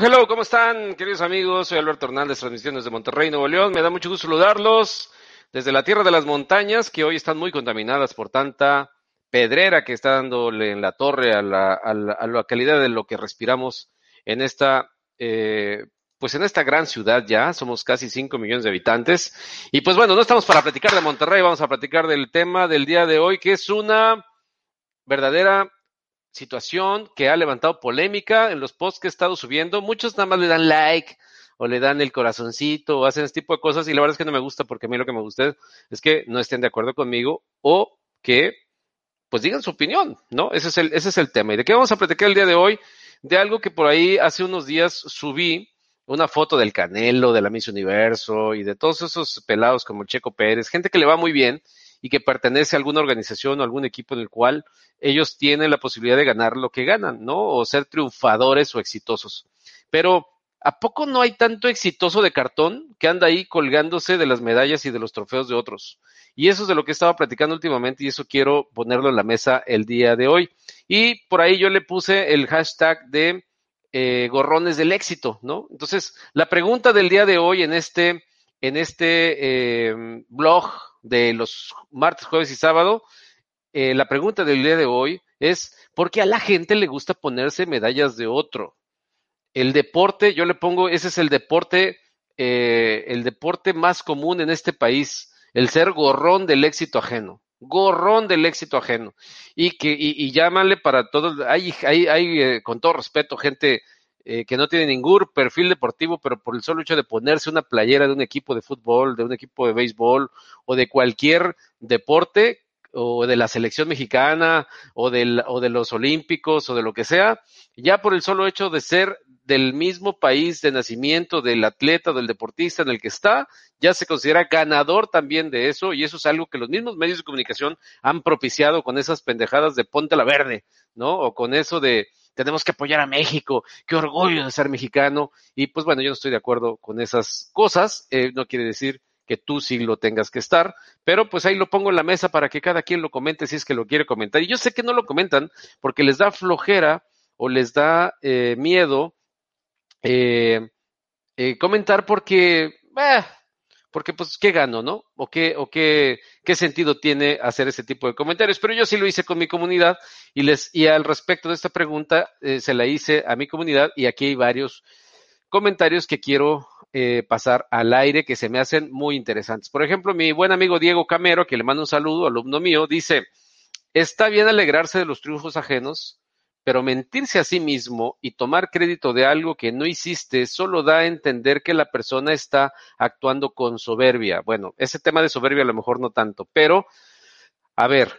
Hello, ¿cómo están, queridos amigos? Soy Alberto Hernández, transmisiones de Monterrey, Nuevo León. Me da mucho gusto saludarlos desde la tierra de las montañas, que hoy están muy contaminadas por tanta pedrera que está dándole en la torre a la, a la, calidad de lo que respiramos en esta, eh, pues en esta gran ciudad ya. Somos casi 5 millones de habitantes. Y pues bueno, no estamos para platicar de Monterrey, vamos a platicar del tema del día de hoy, que es una verdadera situación que ha levantado polémica en los posts que he estado subiendo. Muchos nada más le dan like o le dan el corazoncito o hacen este tipo de cosas y la verdad es que no me gusta porque a mí lo que me gusta es que no estén de acuerdo conmigo o que pues digan su opinión, ¿no? Ese es el, ese es el tema. ¿Y de qué vamos a platicar el día de hoy? De algo que por ahí hace unos días subí una foto del Canelo, de la Miss Universo y de todos esos pelados como Checo Pérez, gente que le va muy bien y que pertenece a alguna organización o algún equipo en el cual ellos tienen la posibilidad de ganar lo que ganan, ¿no? O ser triunfadores o exitosos. Pero, ¿a poco no hay tanto exitoso de cartón que anda ahí colgándose de las medallas y de los trofeos de otros? Y eso es de lo que estaba platicando últimamente y eso quiero ponerlo en la mesa el día de hoy. Y por ahí yo le puse el hashtag de eh, gorrones del éxito, ¿no? Entonces, la pregunta del día de hoy en este, en este eh, blog de los martes, jueves y sábado, eh, la pregunta del día de hoy es, ¿por qué a la gente le gusta ponerse medallas de otro? El deporte, yo le pongo, ese es el deporte, eh, el deporte más común en este país, el ser gorrón del éxito ajeno gorrón del éxito ajeno. Y que, y, y llámale para todos, hay, hay, hay eh, con todo respeto, gente eh, que no tiene ningún perfil deportivo, pero por el solo hecho de ponerse una playera de un equipo de fútbol, de un equipo de béisbol o de cualquier deporte o de la selección mexicana o, del, o de los olímpicos o de lo que sea, ya por el solo hecho de ser del mismo país de nacimiento del atleta, del deportista en el que está, ya se considera ganador también de eso y eso es algo que los mismos medios de comunicación han propiciado con esas pendejadas de ponte la verde, ¿no? O con eso de tenemos que apoyar a México, qué orgullo de ser mexicano. Y pues bueno, yo no estoy de acuerdo con esas cosas, eh, no quiere decir que tú sí lo tengas que estar, pero pues ahí lo pongo en la mesa para que cada quien lo comente si es que lo quiere comentar. Y yo sé que no lo comentan porque les da flojera o les da eh, miedo eh, comentar porque, porque pues, ¿qué gano, no? ¿O qué, o qué, qué sentido tiene hacer ese tipo de comentarios? Pero yo sí lo hice con mi comunidad y les, y al respecto de esta pregunta, eh, se la hice a mi comunidad y aquí hay varios comentarios que quiero eh, pasar al aire que se me hacen muy interesantes. Por ejemplo, mi buen amigo Diego Camero, que le mando un saludo, alumno mío, dice, está bien alegrarse de los triunfos ajenos, pero mentirse a sí mismo y tomar crédito de algo que no hiciste solo da a entender que la persona está actuando con soberbia. Bueno, ese tema de soberbia a lo mejor no tanto, pero a ver,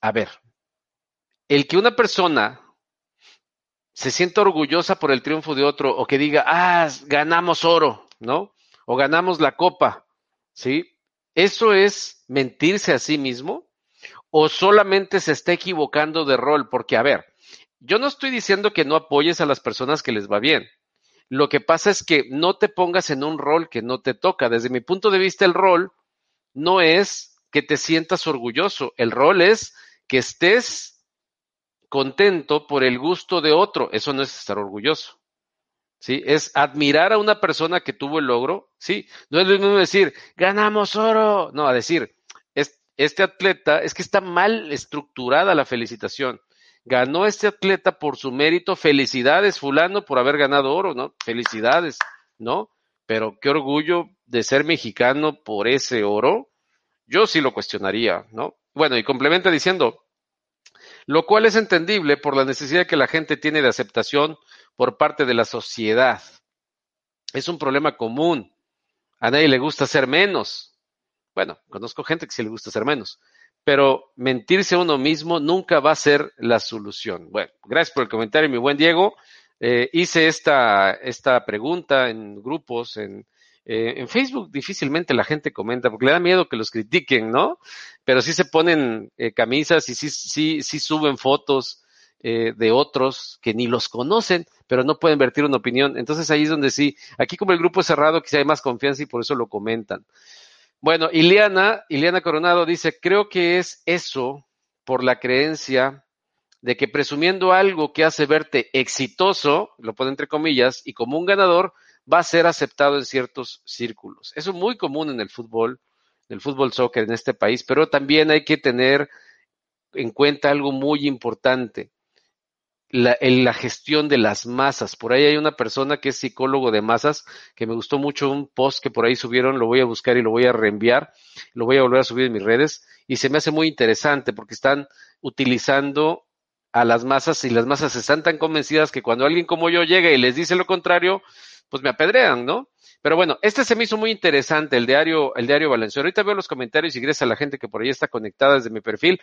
a ver, el que una persona se sienta orgullosa por el triunfo de otro o que diga, ah, ganamos oro, ¿no? O ganamos la copa, ¿sí? ¿Eso es mentirse a sí mismo? ¿O solamente se está equivocando de rol? Porque, a ver, yo no estoy diciendo que no apoyes a las personas que les va bien. Lo que pasa es que no te pongas en un rol que no te toca. Desde mi punto de vista, el rol no es que te sientas orgulloso. El rol es que estés contento por el gusto de otro. Eso no es estar orgulloso. ¿Sí? Es admirar a una persona que tuvo el logro. Sí, no es lo mismo decir, ganamos oro. No, a decir, este atleta, es que está mal estructurada la felicitación ganó este atleta por su mérito, felicidades fulano por haber ganado oro, ¿no? Felicidades, ¿no? Pero qué orgullo de ser mexicano por ese oro, yo sí lo cuestionaría, ¿no? Bueno, y complementa diciendo, lo cual es entendible por la necesidad que la gente tiene de aceptación por parte de la sociedad. Es un problema común. A nadie le gusta ser menos. Bueno, conozco gente que sí le gusta ser menos, pero mentirse a uno mismo nunca va a ser la solución. Bueno, gracias por el comentario, mi buen Diego. Eh, hice esta, esta pregunta en grupos, en, eh, en Facebook difícilmente la gente comenta porque le da miedo que los critiquen, ¿no? Pero sí se ponen eh, camisas y sí, sí, sí suben fotos de otros que ni los conocen, pero no pueden vertir una opinión. Entonces ahí es donde sí, aquí como el grupo es cerrado, quizá hay más confianza y por eso lo comentan. Bueno, Ileana, Ileana Coronado dice, creo que es eso por la creencia de que presumiendo algo que hace verte exitoso, lo pone entre comillas, y como un ganador, va a ser aceptado en ciertos círculos. Eso es muy común en el fútbol, en el fútbol soccer en este país, pero también hay que tener en cuenta algo muy importante. La, la, gestión de las masas. Por ahí hay una persona que es psicólogo de masas, que me gustó mucho un post que por ahí subieron, lo voy a buscar y lo voy a reenviar, lo voy a volver a subir en mis redes, y se me hace muy interesante porque están utilizando a las masas y las masas están tan convencidas que cuando alguien como yo llega y les dice lo contrario, pues me apedrean, ¿no? Pero bueno, este se me hizo muy interesante, el diario, el diario Valencia. Ahorita veo los comentarios y gracias a la gente que por ahí está conectada desde mi perfil.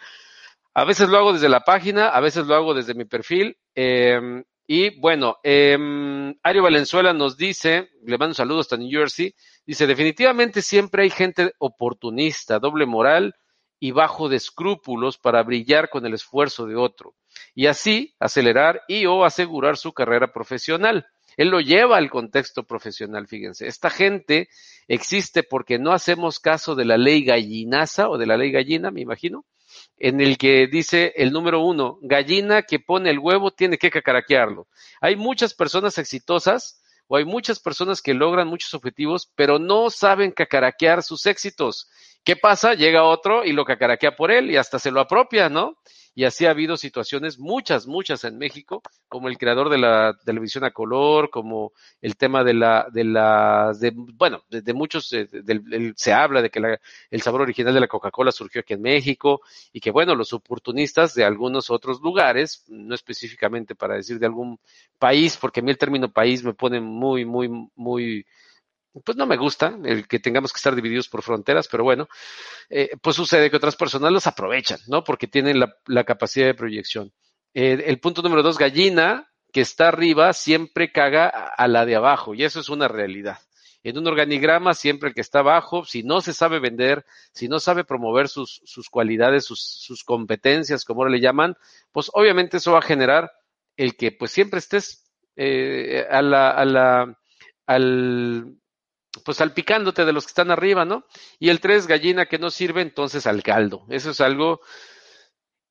A veces lo hago desde la página, a veces lo hago desde mi perfil. Eh, y bueno, eh, Ario Valenzuela nos dice, le mando un saludo hasta New Jersey, dice, definitivamente siempre hay gente oportunista, doble moral y bajo de escrúpulos para brillar con el esfuerzo de otro y así acelerar y o asegurar su carrera profesional. Él lo lleva al contexto profesional, fíjense. Esta gente existe porque no hacemos caso de la ley gallinaza o de la ley gallina, me imagino, en el que dice el número uno, gallina que pone el huevo tiene que cacaraquearlo. Hay muchas personas exitosas o hay muchas personas que logran muchos objetivos, pero no saben cacaraquear sus éxitos. ¿Qué pasa? Llega otro y lo cacaraquea por él y hasta se lo apropia, ¿no? y así ha habido situaciones, muchas, muchas en México, como el creador de la televisión a color, como el tema de la, de de, bueno, de, muchos, eh, se habla de que la, el sabor original de la Coca-Cola surgió aquí en México y que, bueno, los oportunistas de algunos otros lugares, no específicamente para decir de algún país, porque a mí el término país me pone muy, muy, muy, pues no me gusta el que tengamos que estar divididos por fronteras, pero bueno, eh, pues sucede que otras personas los aprovechan, ¿no? Porque tienen la, capacidad de proyección. Eh, el punto número dos, gallina que está arriba siempre caga a la de abajo y eso es una realidad. En un organigrama, siempre el que está abajo, si no se sabe vender, si no sabe promover sus, sus cualidades, sus, sus competencias, como ahora le llaman, pues obviamente eso va a generar el que pues siempre estés eh, a la, a la, al, pues salpicándote de los que están arriba, ¿no? Y el tres, gallina que no sirve, entonces al caldo. Eso es algo,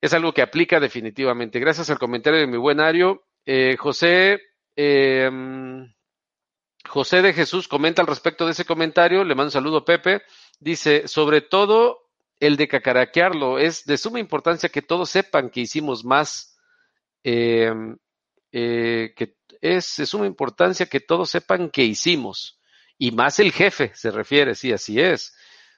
es algo que aplica definitivamente. Gracias al comentario de mi buen Ario. Eh, José, eh, José de Jesús comenta al respecto de ese comentario, le mando un saludo a Pepe. Dice, sobre todo el de cacaraquearlo, es de suma importancia que todos sepan que hicimos más, eh, eh que es de suma importancia que todos sepan que hicimos y más el jefe se refiere, sí, así es.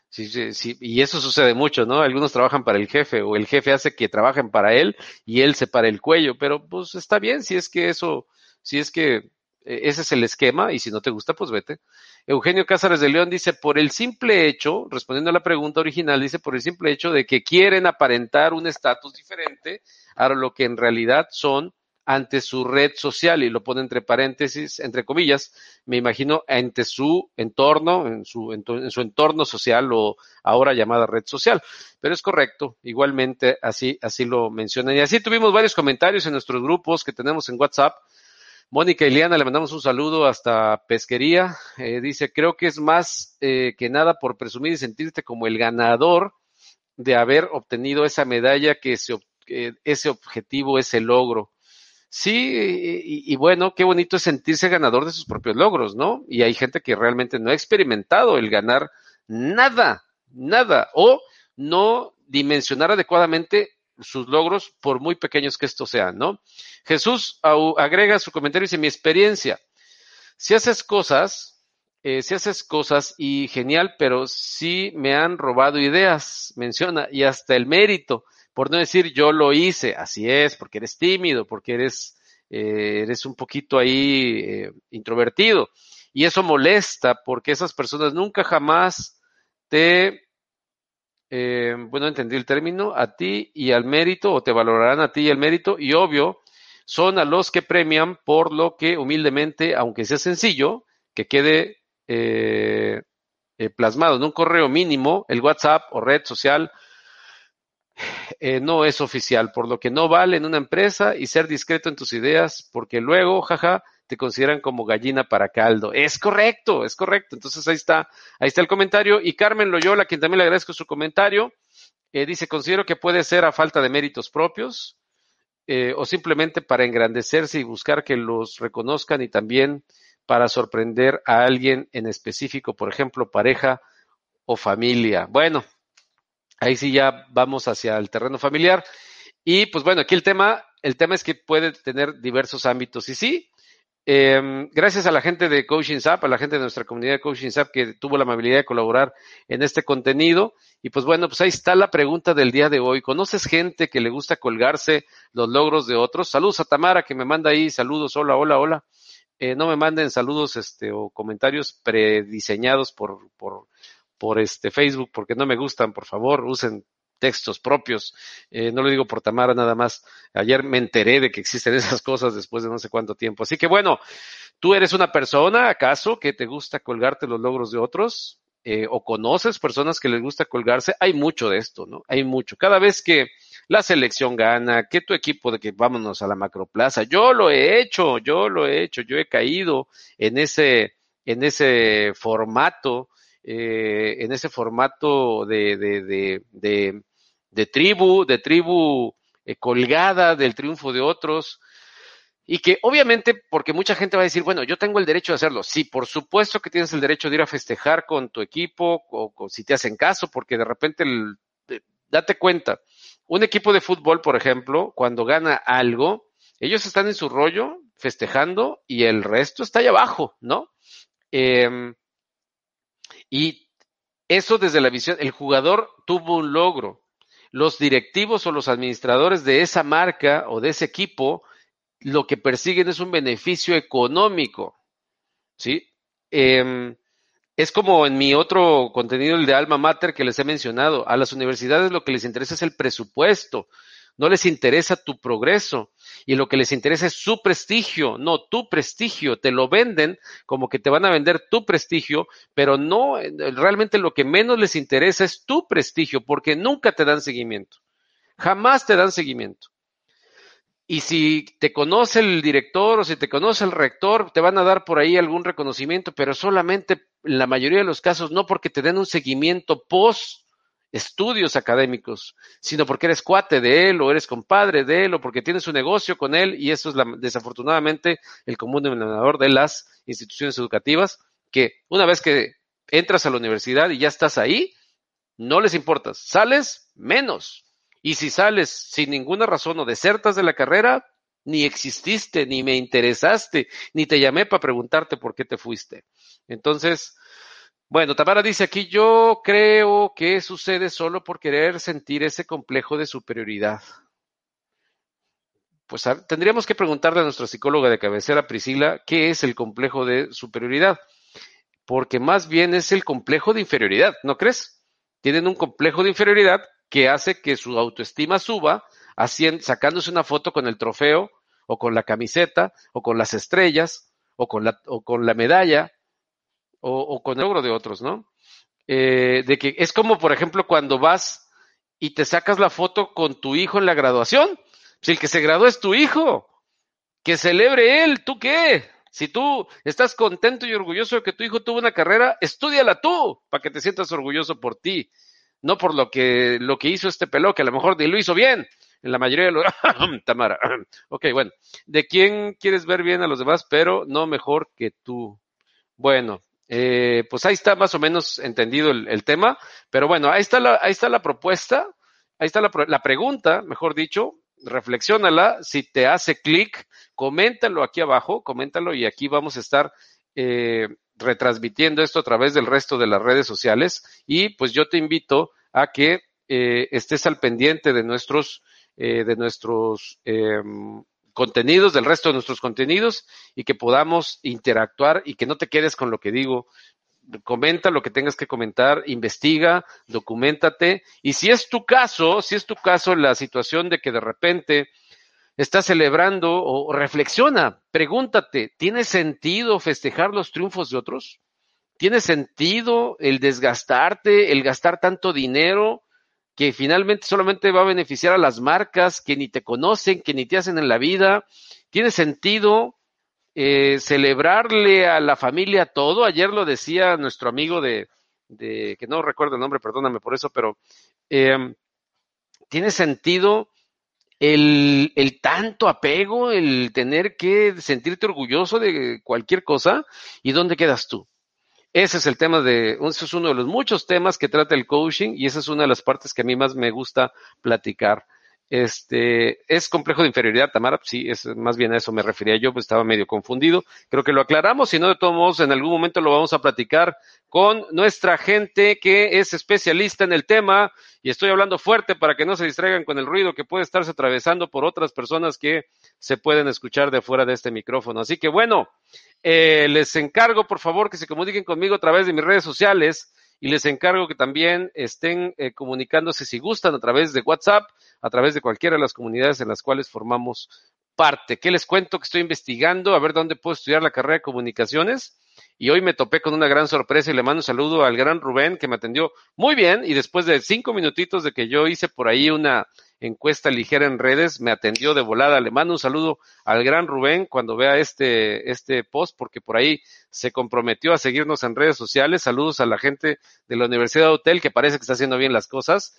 Sí, sí, sí, y eso sucede mucho, ¿no? Algunos trabajan para el jefe o el jefe hace que trabajen para él y él se para el cuello, pero pues está bien si es que eso, si es que eh, ese es el esquema y si no te gusta, pues vete. Eugenio Cázares de León dice, por el simple hecho, respondiendo a la pregunta original, dice, por el simple hecho de que quieren aparentar un estatus diferente a lo que en realidad son ante su red social y lo pone entre paréntesis, entre comillas, me imagino ante su entorno, en su, en su entorno social o ahora llamada red social. Pero es correcto, igualmente así, así lo mencionan. Y así tuvimos varios comentarios en nuestros grupos que tenemos en WhatsApp. Mónica Eliana, le mandamos un saludo hasta Pesquería. Eh, dice, creo que es más eh, que nada por presumir y sentirte como el ganador de haber obtenido esa medalla que ese objetivo, ese logro. Sí, y, bueno, qué bonito es sentirse ganador de sus propios logros, ¿no? Y hay gente que realmente no ha experimentado el ganar nada, nada, o no dimensionar adecuadamente sus logros, por muy pequeños que estos sean, ¿no? Jesús agrega su comentario y dice, mi experiencia, si haces cosas, eh, si haces cosas y genial, pero sí me han robado ideas, menciona, y hasta el mérito por no decir yo lo hice, así es, porque eres tímido, porque eres, eh, eres un poquito ahí eh, introvertido. Y eso molesta porque esas personas nunca jamás te, eh, bueno, entendí el término, a ti y al mérito, o te valorarán a ti y al mérito, y obvio, son a los que premian por lo que humildemente, aunque sea sencillo, que quede plasmado en un correo mínimo, el WhatsApp o red social eh, no es oficial, por lo que no vale en una empresa y ser discreto en tus ideas, porque luego, jaja, te consideran como gallina para caldo. Es correcto, es correcto. Entonces ahí está, ahí está el comentario. Y Carmen Loyola, quien también le agradezco su comentario, eh, dice, considero que puede ser a falta de méritos propios. eh, o simplemente para engrandecerse y buscar que los reconozcan y también para sorprender a alguien en específico, por ejemplo, pareja o familia. Bueno, ahí sí ya vamos hacia el terreno familiar. Y pues bueno, aquí el tema, el tema es que puede tener diversos ámbitos. Y sí, eh, gracias a la gente de Coaching Zap, a la gente de nuestra comunidad de Coaching Zap que tuvo la amabilidad de colaborar en este contenido. Y pues bueno, pues ahí está la pregunta del día de hoy. ¿Conoces gente que le gusta colgarse los logros de otros? Saludos a Tamara que me manda ahí saludos. Hola, hola, hola. Eh, no me manden saludos este, o comentarios prediseñados por, por, por este Facebook porque no me gustan. Por favor, usen textos propios. Eh, no lo digo por Tamara nada más. Ayer me enteré de que existen esas cosas después de no sé cuánto tiempo. Así que bueno, ¿tú eres una persona acaso que te gusta colgarte los logros de otros? Eh, ¿O conoces personas que les gusta colgarse? Hay mucho de esto, ¿no? Hay mucho. Cada vez que la selección gana, que tu equipo de que vámonos a la macroplaza, yo lo he hecho, yo lo he hecho, yo he caído en ese, en ese formato, eh, en ese formato de, de, de, tribu, de tribu eh, colgada del triunfo de otros. Y que obviamente, porque mucha gente va a decir, bueno, yo tengo el derecho de hacerlo. Sí, por supuesto que tienes el derecho de ir a festejar con tu equipo o, si te hacen caso, porque de repente, date cuenta, un equipo de fútbol, por ejemplo, cuando gana algo, ellos están en su rollo festejando y el resto está allá abajo, ¿no? Eh, y eso desde la visión, el jugador tuvo un logro, los directivos o los administradores de esa marca o de ese equipo lo que persiguen es un beneficio económico. ¿Sí? Eh, es como en mi otro contenido, el de Alma Mater, que les he mencionado. A las universidades lo que les interesa es el presupuesto no les interesa tu progreso y lo que les interesa es su prestigio, no tu prestigio. Te lo venden como que te van a vender tu prestigio, pero no, realmente lo que menos les interesa es tu prestigio porque nunca te dan seguimiento. Jamás te dan seguimiento. Y si te conoce el director o si te conoce el rector, te van a dar por ahí algún reconocimiento, pero solamente en la mayoría de los casos no porque te den un seguimiento post estudios académicos, sino porque eres cuate de él o eres compadre de él o porque tienes un negocio con él y eso es desafortunadamente el común denominador de las instituciones educativas, que una vez que entras a la universidad y ya estás ahí, no les importas, sales menos. Y si sales sin ninguna razón o desertas de la carrera, ni exististe, ni me interesaste, ni te llamé para preguntarte por qué te fuiste. Entonces, bueno, Tamara dice aquí, yo creo que sucede solo por querer sentir ese complejo de superioridad. Pues tendríamos que preguntarle a nuestra psicóloga de cabecera, Priscila, qué es el complejo de superioridad. Porque más bien es el complejo de inferioridad, ¿no crees? Tienen un complejo de inferioridad que hace que su autoestima suba, sacándose una foto con el trofeo, o con la camiseta, o con las estrellas, o con la medalla, o, con el logro de otros, ¿no? Eh, de que es como, por ejemplo, cuando vas y te sacas la foto con tu hijo en la graduación. Si el que se graduó es tu hijo, que celebre él, ¿tú qué? Si tú estás contento y orgulloso de que tu hijo tuvo una carrera, estudiala tú para que te sientas orgulloso por ti, no por lo que, lo que hizo este pelo, que a lo mejor lo hizo bien. En la mayoría de los... Tamara. ok, bueno. ¿De quién quieres ver bien a los demás, pero no mejor que tú? Bueno, eh, pues ahí está más o menos entendido el, tema, pero bueno, ahí está la, ahí está la propuesta, ahí está la, la pregunta, mejor dicho, reflexiónala, si te hace clic, coméntalo aquí abajo, coméntalo y aquí vamos a estar eh, retransmitiendo esto a través del resto de las redes sociales y pues yo te invito a que eh, estés al pendiente de nuestros, eh, de nuestros em, contenidos, del resto de nuestros contenidos y que podamos interactuar y que no te quedes con lo que digo. Comenta lo que tengas que comentar, investiga, documentate y si es tu caso, si es tu caso la situación de que de repente estás celebrando o reflexiona, pregúntate, ¿tiene sentido festejar los triunfos de otros? ¿Tiene sentido el desgastarte, el gastar tanto dinero? Que finalmente solamente va a beneficiar a las marcas que ni te conocen, que ni te hacen en la vida. Tiene sentido eh, celebrarle a la familia todo. Ayer lo decía nuestro amigo de, que no recuerdo el nombre, perdóname por eso, pero eh, tiene sentido el, el tanto apego, el tener que sentirte orgulloso de cualquier cosa y dónde quedas tú. Ese es el tema de, ese es uno de los muchos temas que trata el coaching y esa es una de las partes que a mí más me gusta platicar. Este, ¿es complejo de inferioridad, Tamara? Sí, es más bien a eso me refería yo, pues estaba medio confundido. Creo que lo aclaramos, si no, de todos modos, en algún momento lo vamos a platicar con nuestra gente que es especialista en el tema y estoy hablando fuerte para que no se distraigan con el ruido que puede estarse atravesando por otras personas que se pueden escuchar de fuera de este micrófono. Así que bueno, eh, les encargo por favor que se comuniquen conmigo a través de mis redes sociales y les encargo que también estén eh, comunicándose si gustan a través de WhatsApp, a través de cualquiera de las comunidades en las cuales formamos parte. ¿Qué les cuento que estoy investigando? A ver dónde puedo estudiar la carrera de comunicaciones. Y hoy me topé con una gran sorpresa y le mando un saludo al gran Rubén que me atendió muy bien y después de cinco minutitos de que yo hice por ahí una encuesta ligera en redes, me atendió de volada. Le mando un saludo al gran Rubén cuando vea este, este post, porque por ahí se comprometió a seguirnos en redes sociales. Saludos a la gente de la Universidad de Hotel, que parece que está haciendo bien las cosas.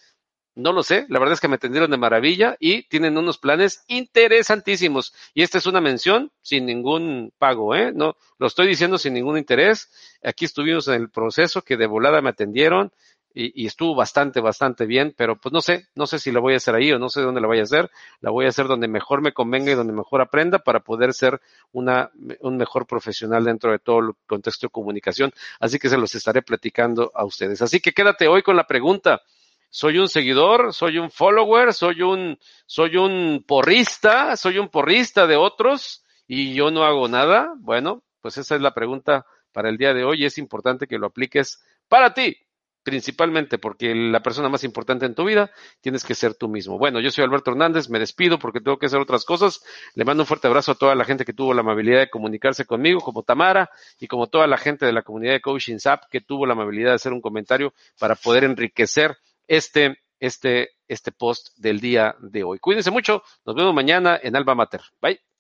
No lo sé, la verdad es que me atendieron de maravilla y tienen unos planes interesantísimos. Y esta es una mención sin ningún pago, ¿eh? No, lo estoy diciendo sin ningún interés. Aquí estuvimos en el proceso que de volada me atendieron y, estuvo bastante, bastante bien, pero pues no sé, no sé si la voy a hacer ahí o no sé dónde la voy a hacer, la voy a hacer donde mejor me convenga y donde mejor aprenda para poder ser una, un mejor profesional dentro de todo el contexto de comunicación, así que se los estaré platicando a ustedes. Así que quédate hoy con la pregunta, ¿soy un seguidor? ¿Soy un follower? ¿Soy un, soy un porrista? ¿Soy un porrista de otros? Y yo no hago nada. Bueno, pues esa es la pregunta para el día de hoy y es importante que lo apliques para ti principalmente porque la persona más importante en tu vida tienes que ser tú mismo. Bueno, yo soy Alberto Hernández, me despido porque tengo que hacer otras cosas. Le mando un fuerte abrazo a toda la gente que tuvo la amabilidad de comunicarse conmigo, como Tamara y como toda la gente de la comunidad de Coaching Zap que tuvo la amabilidad de hacer un comentario para poder enriquecer este, este, este post del día de hoy. Cuídense mucho, nos vemos mañana en Alba Mater. Bye.